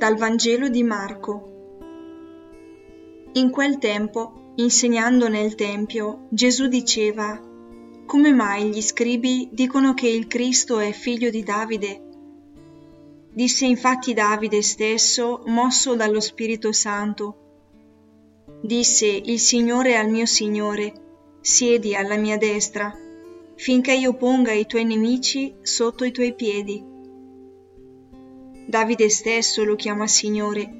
Dal Vangelo di Marco. In quel tempo, insegnando nel Tempio, Gesù diceva, Come mai gli scribi dicono che il Cristo è figlio di Davide? Disse infatti Davide stesso, mosso dallo Spirito Santo. Disse il Signore al mio Signore, siedi alla mia destra, finché io ponga i tuoi nemici sotto i tuoi piedi. Davide stesso lo chiama Signore.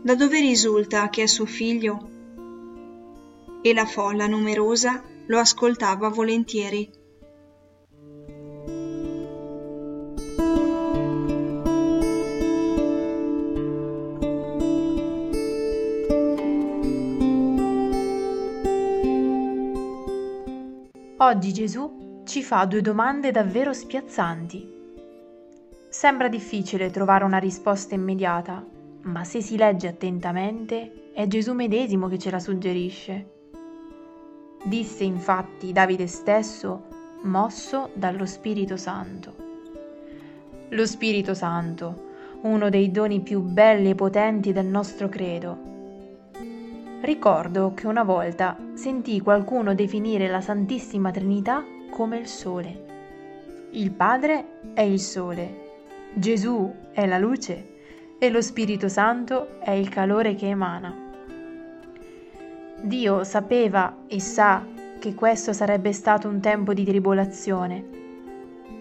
Da dove risulta che è suo figlio? E la folla numerosa lo ascoltava volentieri. Oggi Gesù ci fa due domande davvero spiazzanti. Sembra difficile trovare una risposta immediata, ma se si legge attentamente è Gesù medesimo che ce la suggerisce. Disse infatti Davide stesso, mosso dallo Spirito Santo. Lo Spirito Santo, uno dei doni più belli e potenti del nostro credo. Ricordo che una volta sentii qualcuno definire la Santissima Trinità come il Sole. Il Padre è il Sole Gesù è la luce e lo Spirito Santo è il calore che emana. Dio sapeva e sa che questo sarebbe stato un tempo di tribolazione,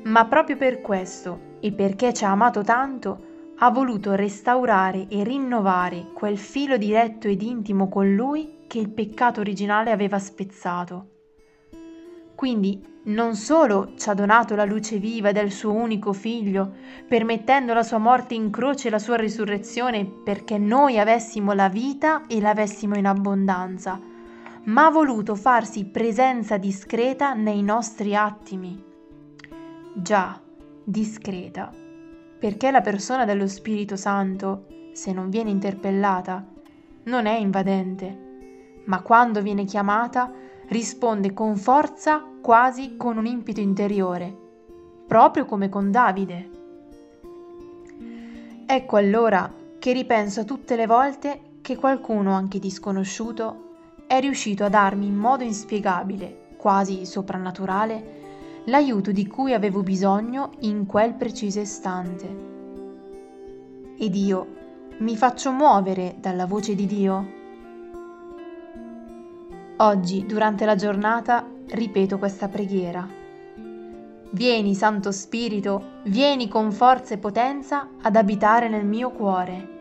ma proprio per questo e perché ci ha amato tanto, ha voluto restaurare e rinnovare quel filo diretto ed intimo con Lui che il peccato originale aveva spezzato. Quindi non solo ci ha donato la luce viva del suo unico figlio, permettendo la sua morte in croce e la sua risurrezione perché noi avessimo la vita e l'avessimo in abbondanza, ma ha voluto farsi presenza discreta nei nostri attimi. Già, discreta, perché la persona dello Spirito Santo, se non viene interpellata, non è invadente, ma quando viene chiamata risponde con forza quasi con un impeto interiore, proprio come con Davide. Ecco allora che ripenso a tutte le volte che qualcuno, anche disconosciuto, è riuscito a darmi in modo inspiegabile, quasi soprannaturale, l'aiuto di cui avevo bisogno in quel preciso istante. Ed io mi faccio muovere dalla voce di Dio? Oggi, durante la giornata, ripeto questa preghiera. Vieni, Santo Spirito, vieni con forza e potenza ad abitare nel mio cuore